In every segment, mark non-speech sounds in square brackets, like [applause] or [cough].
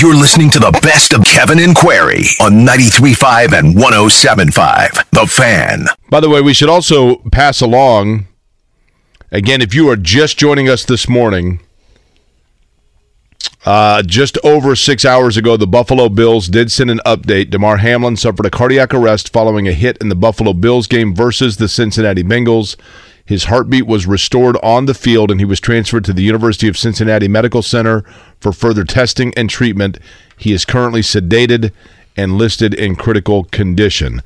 You're listening to the best of Kevin and Query on 93.5 and 107.5. The Fan. By the way, we should also pass along, again, if you are just joining us this morning, uh, just over six hours ago, the Buffalo Bills did send an update. Damar Hamlin suffered a cardiac arrest following a hit in the Buffalo Bills game versus the Cincinnati Bengals. His heartbeat was restored on the field, and he was transferred to the University of Cincinnati Medical Center for further testing and treatment. He is currently sedated and listed in critical condition.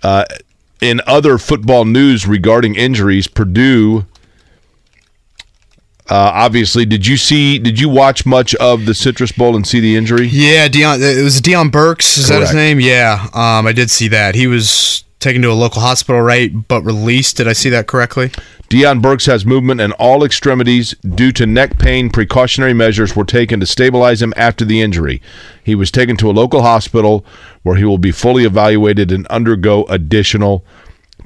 Uh, in other football news regarding injuries, Purdue. Uh, obviously, did you see? Did you watch much of the Citrus Bowl and see the injury? Yeah, Deion. It was Deion Burks. Is that his name? Yeah. Um, I did see that. He was taken to a local hospital, right? But released. Did I see that correctly? Deion Burks has movement in all extremities due to neck pain. Precautionary measures were taken to stabilize him after the injury. He was taken to a local hospital where he will be fully evaluated and undergo additional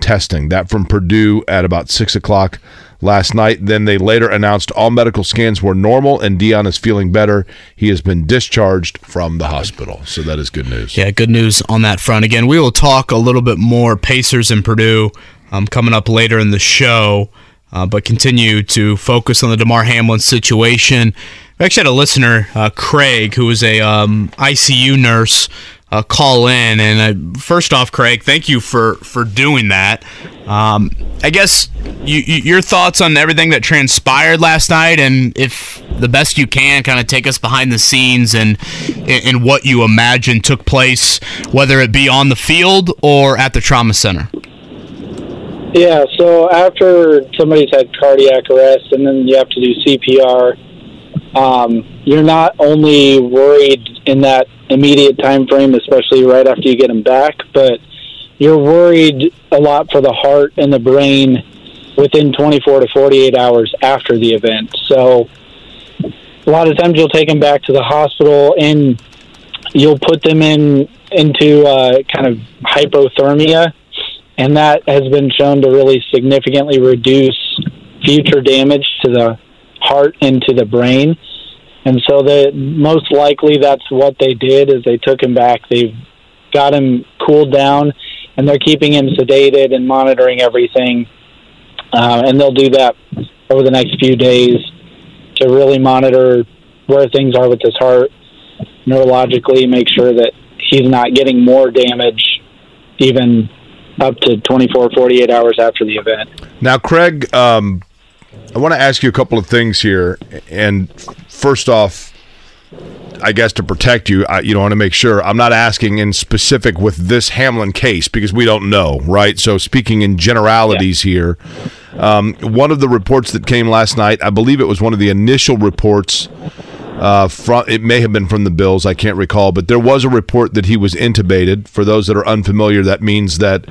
testing. That from Purdue at about 6 o'clock last night. Then they later announced all medical scans were normal and Deion is feeling better. He has been discharged from the hospital. So that is good news. Yeah, good news on that front. Again, we will talk a little bit more Pacers and Purdue um, coming up later in the show, uh, but continue to focus on the Damar Hamlin situation. We actually had a listener, uh, Craig, who was a um, ICU nurse, uh, call in. And uh, first off, Craig, thank you for, for doing that. Um, I guess you, you, your thoughts on everything that transpired last night, and if the best you can, kind of take us behind the scenes and and what you imagine took place, whether it be on the field or at the trauma center. Yeah, so after somebody's had cardiac arrest and then you have to do CPR, um, you're not only worried in that immediate time frame, especially right after you get them back, but you're worried a lot for the heart and the brain within 24 to 48 hours after the event. So a lot of times you'll take them back to the hospital and you'll put them in into uh, kind of hypothermia and that has been shown to really significantly reduce future damage to the heart and to the brain. And so the most likely that's what they did is they took him back. They've got him cooled down, and they're keeping him sedated and monitoring everything. Uh, and they'll do that over the next few days to really monitor where things are with his heart neurologically, make sure that he's not getting more damage even up to 24, 48 hours after the event. Now, Craig, um, I want to ask you a couple of things here. And first off, I guess to protect you, I, you know, I want to make sure I'm not asking in specific with this Hamlin case because we don't know, right? So, speaking in generalities here, um, one of the reports that came last night, I believe it was one of the initial reports. Uh, from it may have been from the Bills, I can't recall, but there was a report that he was intubated. For those that are unfamiliar, that means that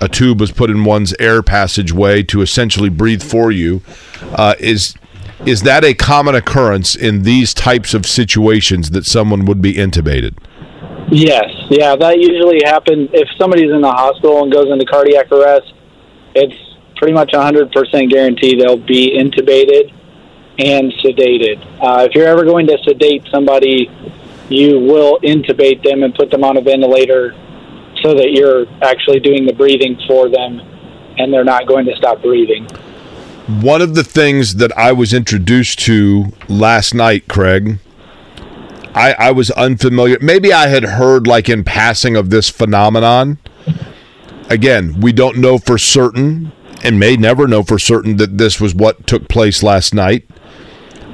a tube was put in one's air passageway to essentially breathe for you. Uh, is is that a common occurrence in these types of situations that someone would be intubated? Yes, yeah, that usually happens if somebody's in the hospital and goes into cardiac arrest. It's pretty much 100% guaranteed they'll be intubated and sedated. Uh, if you're ever going to sedate somebody, you will intubate them and put them on a ventilator so that you're actually doing the breathing for them and they're not going to stop breathing. One of the things that I was introduced to last night, Craig, I, I was unfamiliar. Maybe I had heard, like in passing, of this phenomenon. Again, we don't know for certain and may never know for certain that this was what took place last night.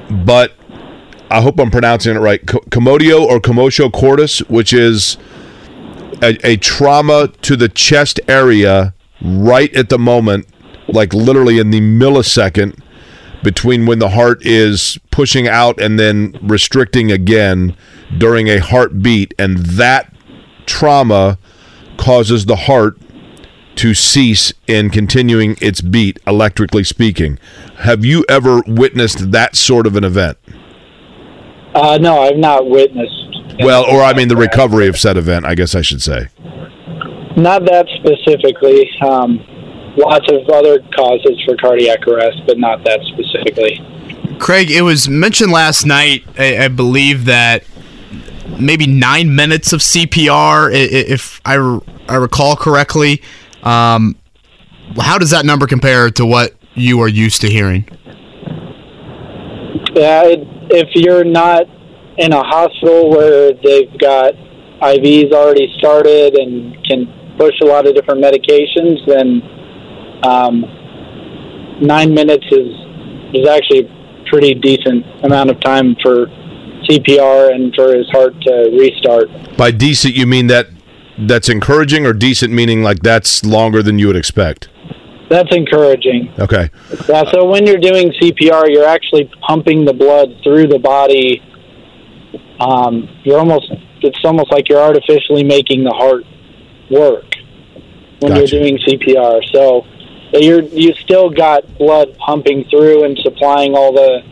But I hope I'm pronouncing it right. Co- Commodio or commotio cordis, which is a, a trauma to the chest area right at the moment, like literally in the millisecond between when the heart is pushing out and then restricting again during a heartbeat. And that trauma causes the heart to cease in continuing its beat, electrically speaking. Have you ever witnessed that sort of an event? Uh, no, I've not witnessed. Well, or I mean, the recovery of said event, I guess I should say. Not that specifically. Um, lots of other causes for cardiac arrest, but not that specifically. Craig, it was mentioned last night, I, I believe, that maybe nine minutes of CPR, if I, I recall correctly. Um, how does that number compare to what you are used to hearing? Yeah, it, if you're not in a hospital where they've got IVs already started and can push a lot of different medications, then um, nine minutes is is actually a pretty decent amount of time for CPR and for his heart to restart. By decent, you mean that that's encouraging, or decent meaning like that's longer than you would expect? That's encouraging. Okay. Yeah, so when you're doing CPR, you're actually pumping the blood through the body. Um, you're almost it's almost like you're artificially making the heart work when Gotcha. you're doing CPR. So you're you still got blood pumping through and supplying all the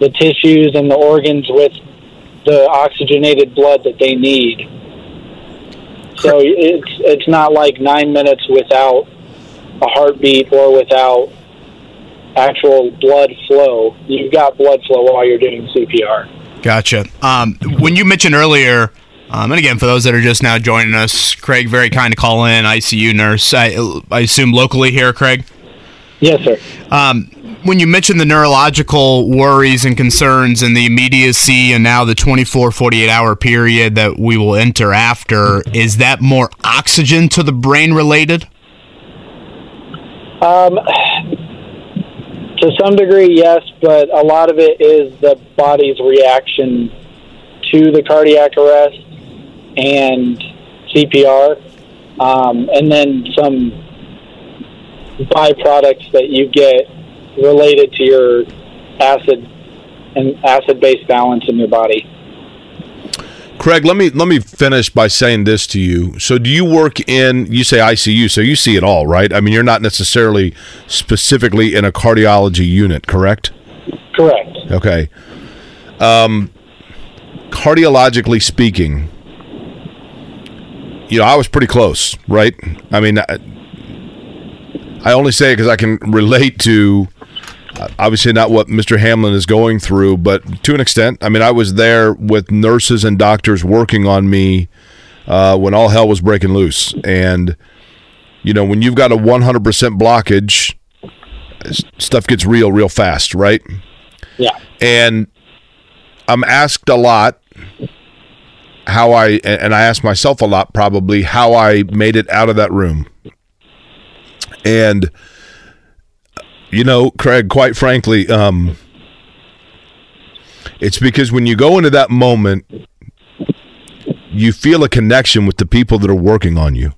the tissues and the organs with the oxygenated blood that they need. So it's it's not like nine minutes without a heartbeat or without actual blood flow. You've got blood flow while you're doing CPR. Gotcha. Um, when you mentioned earlier, um, and again, for those that are just now joining us, Craig, very kind to call in, ICU nurse. I, I assume locally here, Craig? Yes, sir. Um, when you mentioned the neurological worries and concerns and the immediacy and now the 24, 48 hour period that we will enter after, is that more oxygen to the brain related? Um, to some degree, yes, but a lot of it is the body's reaction to the cardiac arrest and CPR, um, and then some byproducts that you get related to your acid and acid-base balance in your body. Craig, let me let me finish by saying this to you. So, do you work in? You say ICU, so you see it all, right? I mean, you're not necessarily specifically in a cardiology unit, correct? Correct. Okay. Um, cardiologically speaking, you know, I was pretty close, right? I mean, I, I only say it because I can relate to obviously not what Mr. Hamlin is going through, but to an extent. I mean, I was there with nurses and doctors working on me uh, when all hell was breaking loose. And, you know, when you've got a 100% blockage, stuff gets real, real fast, right? Yeah. and I'm asked a lot how I and I ask myself a lot probably how I made it out of that room. And you know, Craig, quite frankly, um it's because when you go into that moment you feel a connection with the people that are working on you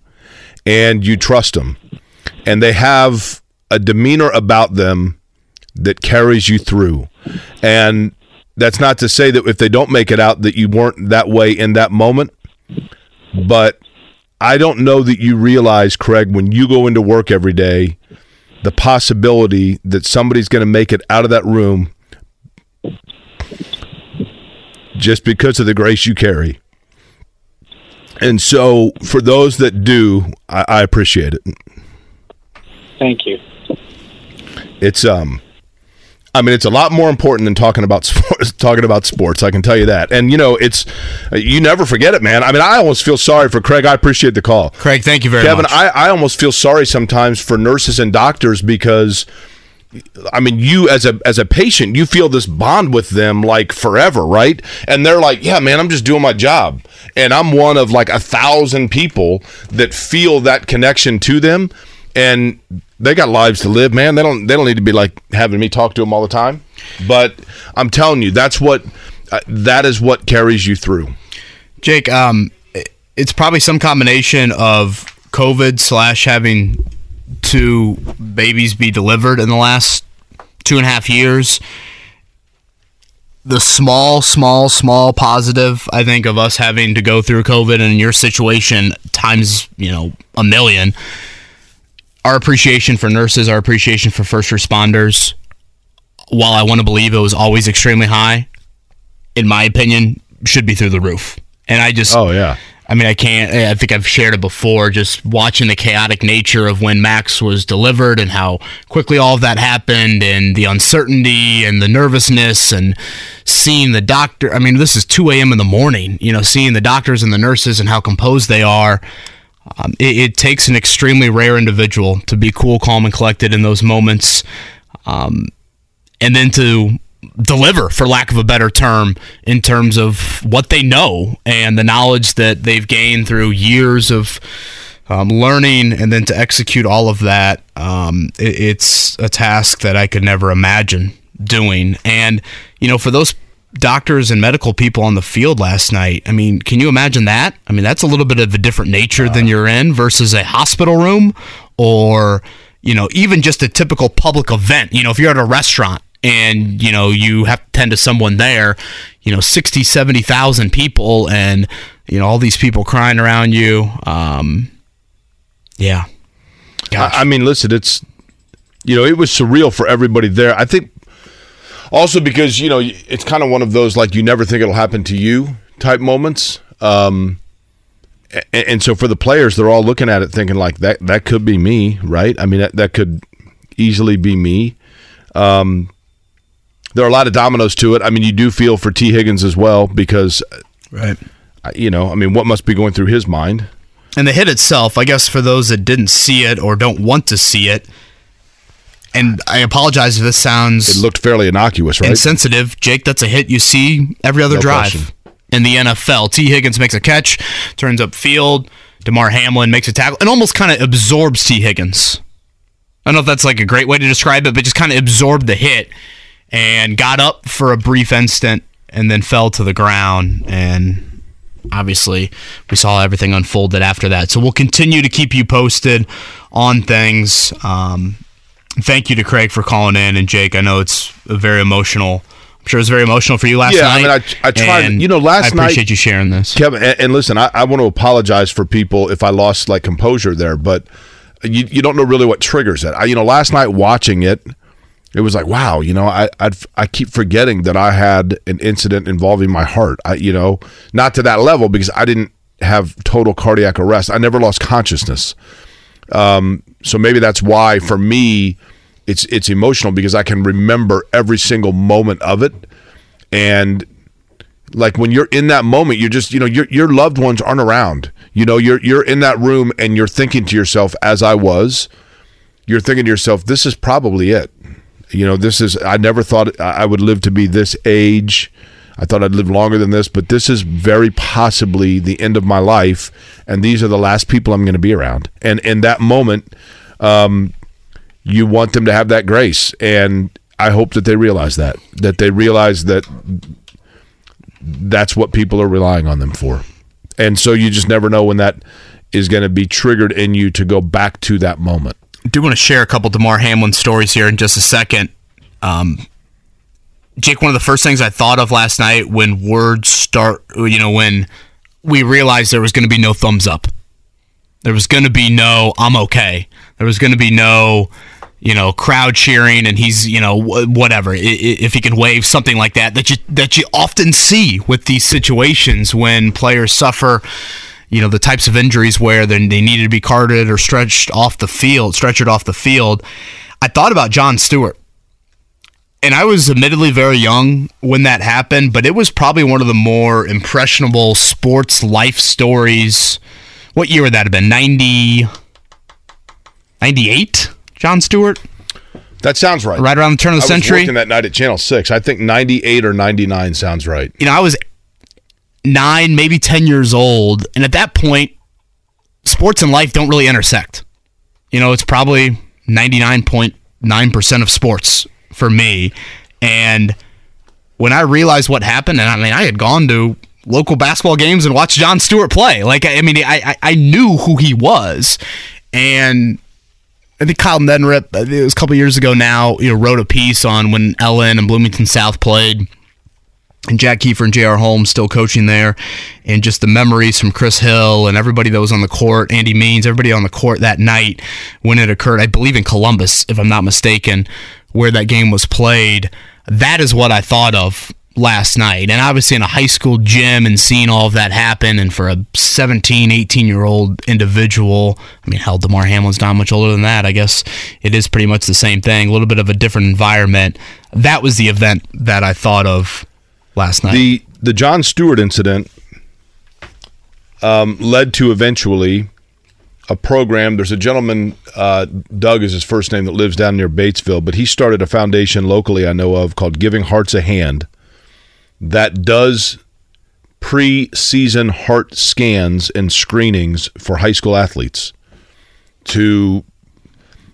and you trust them and they have a demeanor about them that carries you through. And that's not to say that if they don't make it out that you weren't that way in that moment, but I don't know that you realize, Craig, when you go into work every day, the possibility that somebody's going to make it out of that room just because of the grace you carry. And so, for those that do, I, I appreciate it. Thank you. It's um I mean, it's a lot more important than talking about [laughs] sports. Talking about sports, I can tell you that. And you know, it's uh, you never forget it, man. I mean, I almost feel sorry for Craig. I appreciate the call, Craig, thank you very Kevin. much. Kevin. I, I almost feel sorry sometimes for nurses and doctors because, I mean, you as a as a patient, you feel this bond with them like forever, right? And they're like, yeah, man, I'm just doing my job, and I'm one of like a thousand people that feel that connection to them, and they got lives to live, man. They don't they don't need to be like having me talk to them all the time. But I'm telling you, that's what uh, that is what carries you through. Jake, um, it's probably some combination of COVID slash having two babies be delivered in the last two and a half years. The small, small, small positive, I think, of us having to go through COVID and your situation times, you know, a million. Our appreciation for nurses, our appreciation for first responders, while I want to believe it was always extremely high, in my opinion, should be through the roof. And I just, Oh yeah. I mean, I can't. I think I've shared it before. Just watching the chaotic nature of when Max was delivered and how quickly all of that happened, and the uncertainty and the nervousness, and seeing the doctor. I mean, this is 2 a.m. in the morning. You know, seeing the doctors and the nurses and how composed they are. Um, it, it takes an extremely rare individual to be cool, calm, and collected in those moments, um, and then to deliver, for lack of a better term, in terms of what they know and the knowledge that they've gained through years of um, learning, and then to execute all of that. Um, it, it's a task that I could never imagine doing. And you know, for those doctors and medical people on the field last night. I mean, can you imagine that? I mean, that's a little bit of a different nature than you're in versus a hospital room or, you know, even just a typical public event. You know, if you're at a restaurant and, you know, you have to tend to someone there, you know, 60, 70,000 people and, you know, all these people crying around you. Um, yeah. I, I mean, listen, it's you know, it was surreal for everybody there. I think also because you know it's kind of one of those like you never think it'll happen to you type moments. Um, and, and so for the players, they're all looking at it thinking like that that could be me, right? I mean, that that could easily be me. Um, there are a lot of dominoes to it. I mean, you do feel for Tee Higgins as well because, right. uh, you know, I mean, what must be going through his mind? And the hit itself, I guess for those that didn't see it or don't want to see it, and I apologize if this sounds It looked fairly innocuous, right? insensitive. Jake, that's a hit you see every other No drive question. in the NFL. Tee Higgins makes a catch, turns up field. Damar Hamlin makes a tackle and almost kind of absorbs Tee Higgins. I don't know if that's like a great way to describe it, but just kind of absorbed the hit and got up for a brief instant and then fell to the ground. And obviously, we saw everything unfolded after that. So we'll continue to keep you posted on things. Um, thank you to Craig for calling in, and Jake. I know it's a very emotional. I'm sure it was very emotional for you last Yeah, night. I mean, I- I tried- you know, last night. I night- appreciate you sharing this. Kevin, and, and listen, I, I want to apologize for people if I lost like composure there, but you, you don't know really what triggers it. I, you know, last night watching it, it was like, wow, you know, I I'd, I keep forgetting that I had an incident involving my heart. I, you know, not to that level because I didn't have total cardiac arrest. I never lost consciousness. Um, so maybe that's why for me, it's it's emotional because I can remember every single moment of it, and like when you're in that moment you're just you know your your loved ones aren't around. You know you're you're in that room and you're thinking to yourself as I was you're thinking to yourself this is probably it. You know this is I never thought I I would live to be this age I thought I'd live longer than this but this is very possibly the end of my life and these are the last people I'm going to be around and in that moment um you want them to have that grace and I hope that they realize that that they realize that that's what people are relying on them for. And so you just never know when that is going to be triggered in you to go back to that moment. do want to share a couple Damar Hamlin stories here in just a second. Um, Jake, one of the first things I thought of last night when words start, you know, when we realized there was going to be no thumbs up, there was going to be no "I'm okay," there was going to be no, you know, crowd cheering, and he's, you know, whatever. If he can wave something like that, that you that you often see with these situations when players suffer you know the types of injuries where they needed to be carted or stretched off the field, stretchered off the field. I thought about John Stewart, and I was admittedly very young when that happened, but it was probably one of the more impressionable sports life stories. What year would that have been? 90, 98? John Stewart, That sounds right. right around the turn of the I century. that night at Channel 6. I think 98 or 99 sounds right. you know, I was nine, maybe 10 years old. And at that point, sports and life don't really intersect. You know, it's probably 99.9% of sports for me. And when I realized what happened, and I mean, I had gone to local basketball games and watched John Stewart play. Like, I mean, I, I, I knew who he was. And I think Kyle Neddenriep, it was a couple years ago now, you know, wrote a piece on when Ellen and Bloomington South played and Jack Keefer and J.R. Holmes still coaching there, and just the memories from Chris Hill and everybody that was on the court, Andy Means, everybody on the court that night when it occurred, I believe in Columbus, if I'm not mistaken, where that game was played. That is what I thought of last night. And obviously in a high school gym and seeing all of that happen, and for a 17, 18 year old individual, I mean, hell, Damar Hamlin's not much older than that. I guess it is pretty much the same thing, a little bit of a different environment. That was the event that I thought of last night. The the John Stewart incident um, led to eventually a program. There's a gentleman, uh, Doug is his first name, that lives down near Batesville, but he started a foundation locally I know of called Giving Hearts a Hand that does pre-season heart scans and screenings for high school athletes to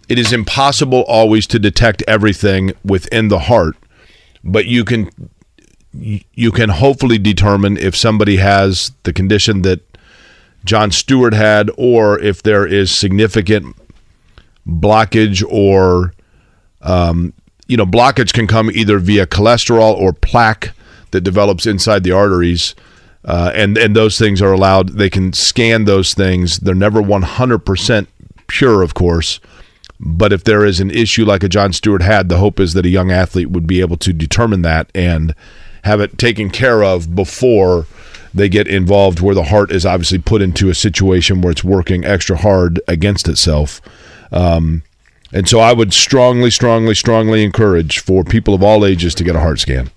it is impossible always to detect everything within the heart but you can you can hopefully determine if somebody has the condition that John Stewart had or if there is significant blockage or um, you know blockage can come either via cholesterol or plaque that develops inside the arteries. Uh, and and those things are allowed. They can scan those things. They're never 100% pure, of course. But if there is an issue like a John Stewart had, the hope is that a young athlete would be able to determine that and have it taken care of before they get involved, where the heart is obviously put into a situation where it's working extra hard against itself. Um, and so I would strongly, strongly, strongly encourage for people of all ages to get a heart scan.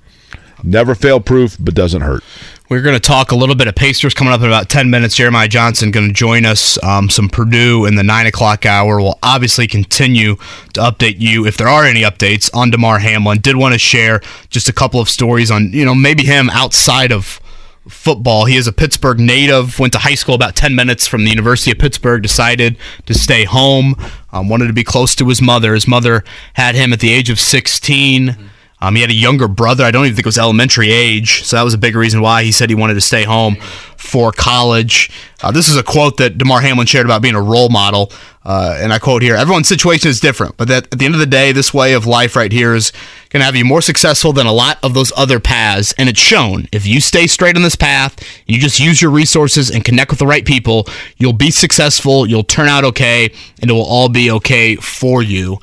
Never fail proof, but doesn't hurt. We're going to talk a little bit of Pacers coming up in about 10 minutes. Jeremiah Johnson going to join us. Um, some Purdue in the 9 o'clock hour. We'll obviously continue to update you if there are any updates on Damar Hamlin. Did want to share just a couple of stories on, you know, maybe him outside of football. He is a Pittsburgh native, went to high school about 10 minutes from the University of Pittsburgh, decided to stay home, um, wanted to be close to his mother. His mother had him at the age of 16. Um, he had a younger brother. I don't even think it was elementary age, so that was a big reason why he said he wanted to stay home for college. Uh, this is a quote that Damar Hamlin shared about being a role model, uh, and I quote here: "Everyone's situation is different, but that at the end of the day, this way of life right here is going to have you more successful than a lot of those other paths, and it's shown. If you stay straight on this path, you just use your resources and connect with the right people, you'll be successful. You'll turn out okay, and it will all be okay for you."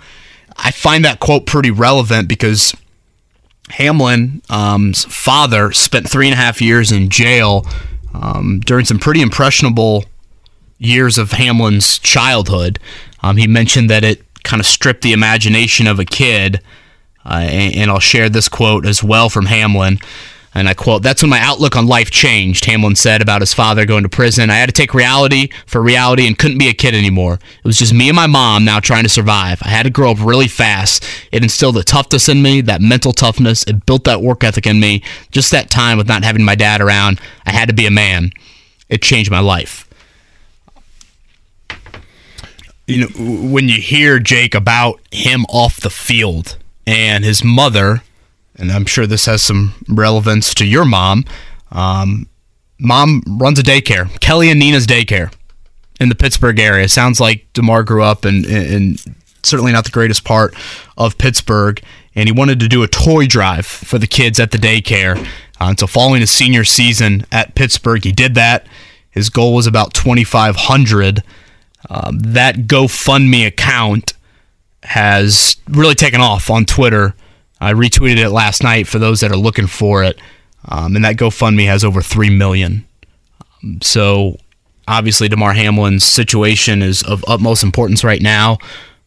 I find that quote pretty relevant because Hamlin's um, father spent three and a half years in jail um, during some pretty impressionable years of Hamlin's childhood. Um, he mentioned that it kind of stripped the imagination of a kid. Uh, and, and, I'll share this quote as well from Hamlin. And I quote, That's when my outlook on life changed, Hamlin said about his father going to prison. I had to take reality for reality and couldn't be a kid anymore. It was just me and my mom now trying to survive. I had to grow up really fast. It instilled the toughness in me, that mental toughness. It built that work ethic in me. Just that time with not having my dad around, I had to be a man. It changed my life. You know, when you hear Jake about him off the field and his mother and I'm sure this has some relevance to your mom. Um, mom runs a daycare, Kelly and Nina's daycare in the Pittsburgh area. Sounds like Damar grew up in, in certainly not the greatest part of Pittsburgh, and he wanted to do a toy drive for the kids at the daycare. Uh, and so, following his senior season at Pittsburgh, he did that. His goal was about 2,500. Um, that GoFundMe account has really taken off on Twitter I retweeted it last night for those that are looking for it, um, and that GoFundMe has over three million. Um, so obviously, Damar Hamlin's situation is of utmost importance right now,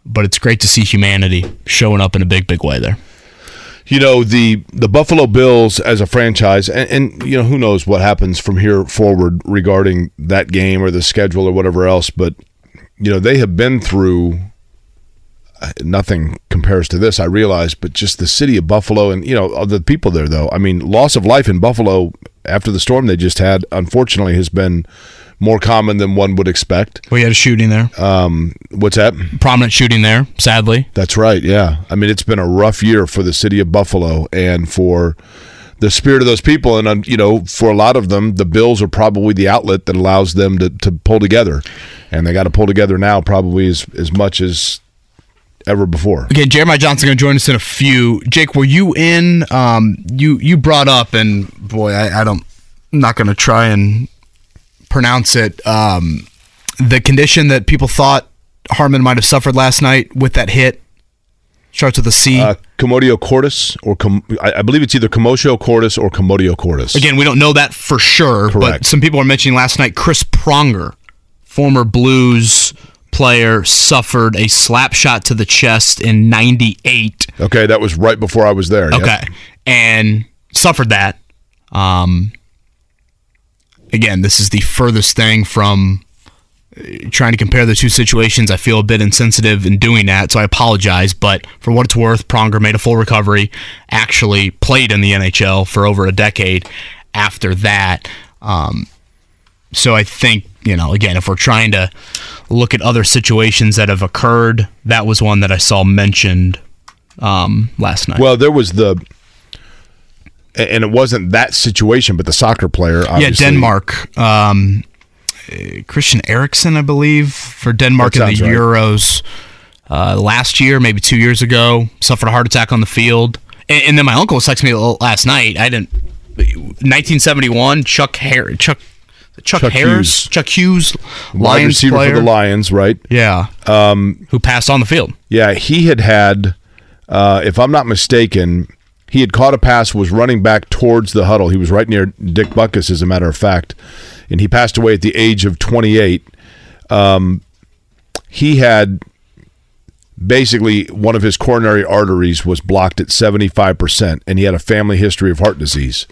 but it's great to see humanity showing up in a big, big way there. You know the the Buffalo Bills as a franchise, and, and you know who knows what happens from here forward regarding that game or the schedule or whatever else, but you know they have been through nothing compares to this, I realize, but just the city of Buffalo and, you know, the people there, though. I mean, loss of life in Buffalo after the storm they just had, unfortunately, has been more common than one would expect. We had a shooting there. Um, what's that? Prominent shooting there, sadly. That's right, yeah. I mean, it's been a rough year for the city of Buffalo and for the spirit of those people. And, um, you know, for a lot of them, the Bills are probably the outlet that allows them to, to pull together. And they got to pull together now probably as, as much as ever before. Okay, Jeremiah Johnson going to join us in a few. Jake, were you in? Um, you you brought up, and boy, I, I don't, I'm not going to try and pronounce it. Um, the condition that people thought Harmon might have suffered last night with that hit starts with a C. Uh, commotio cordis, or com- I, I believe it's either commotio cordis or commotio cordis. Again, we don't know that for sure, but Correct. some people are mentioning last night Chris Pronger, former Blues player, suffered a slap shot to the chest in '98. Okay, that was right before I was there. yep. Okay. And suffered that. Um, again, this is the furthest thing from uh, trying to compare the two situations. I feel a bit insensitive in doing that, so I apologize. But for what it's worth, Pronger made a full recovery, actually played in the NHL for over a decade after that. Um, so I think, you know, again, if we're trying to look at other situations that have occurred, that was one that I saw mentioned um, last night. Well, there was the, and it wasn't that situation, but the soccer player. Yeah, Denmark. Um, Christian Eriksen, I believe, for Denmark in the right. Euros uh, last year, maybe two years ago, suffered a heart attack on the field. And, and then my uncle was texting me last night. I didn't. 1971, Chuck Har- Chuck Chuck, Chuck Harris, Hughes. Chuck Hughes, Lions wide receiver player. for the Lions, right? Yeah, um, who passed on the field. Yeah, he had had, uh, if I'm not mistaken, he had caught a pass, was running back towards the huddle. He was right near Dick Butkus, as a matter of fact, and he passed away at the age of 28. Um, he had basically one of his coronary arteries was blocked at 75%, and he had a family history of heart disease.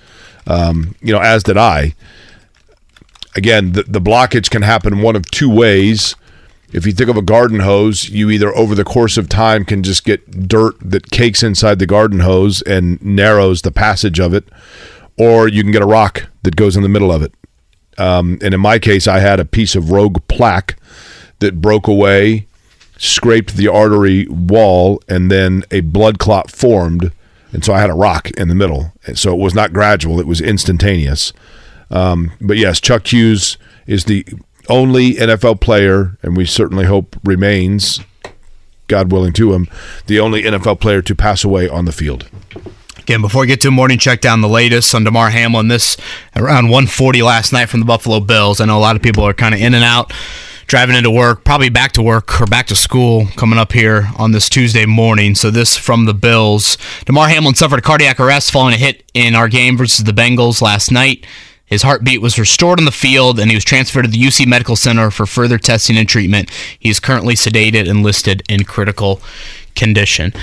Um, you know, as did I. Again, the, the blockage can happen one of two ways. If you think of a garden hose, you either over the course of time can just get dirt that cakes inside the garden hose and narrows the passage of it, or you can get a rock that goes in the middle of it. Um, and in my case, I had a piece of rogue plaque that broke away, scraped the artery wall, and then a blood clot formed. And so I had a rock in the middle. And so it was not gradual, it was instantaneous. Um, but yes, Chuck Hughes is the only NFL player, and we certainly hope remains, God willing to him, the only NFL player to pass away on the field. Again, before we get to morning check down the latest on Damar Hamlin, this around 140 last night from the Buffalo Bills. I know a lot of people are kind of in and out, driving into work, probably back to work or back to school coming up here on this Tuesday morning. So this from the Bills. Damar Hamlin suffered a cardiac arrest following a hit in our game versus the Bengals last night. His heartbeat was restored on the field, and he was transferred to the UC Medical Center for further testing and treatment. He is currently sedated and listed in critical condition.